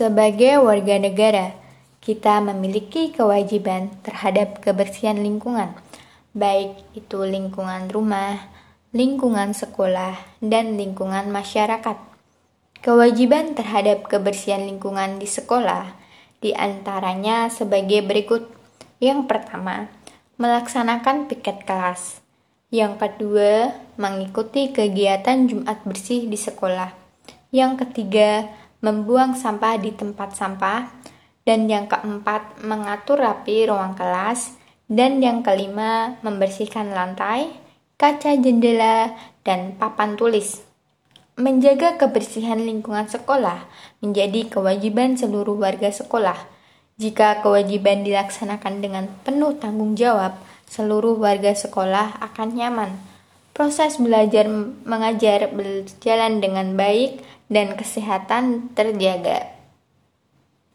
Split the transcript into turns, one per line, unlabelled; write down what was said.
Sebagai warga negara, kita memiliki kewajiban terhadap kebersihan lingkungan, baik itu lingkungan rumah, lingkungan sekolah, dan lingkungan masyarakat. Kewajiban terhadap kebersihan lingkungan di sekolah di antaranya sebagai berikut. Yang pertama, melaksanakan piket kelas. Yang kedua, mengikuti kegiatan Jumat bersih di sekolah. Yang ketiga, membuang sampah di tempat sampah, dan yang keempat, mengatur rapi ruang kelas, dan yang kelima, membersihkan lantai, kaca jendela, dan papan tulis. Menjaga kebersihan lingkungan sekolah menjadi kewajiban seluruh warga sekolah. Jika kewajiban dilaksanakan dengan penuh tanggung jawab, seluruh warga sekolah akan nyaman. Proses belajar mengajar berjalan dengan baik dan kesehatan terjaga.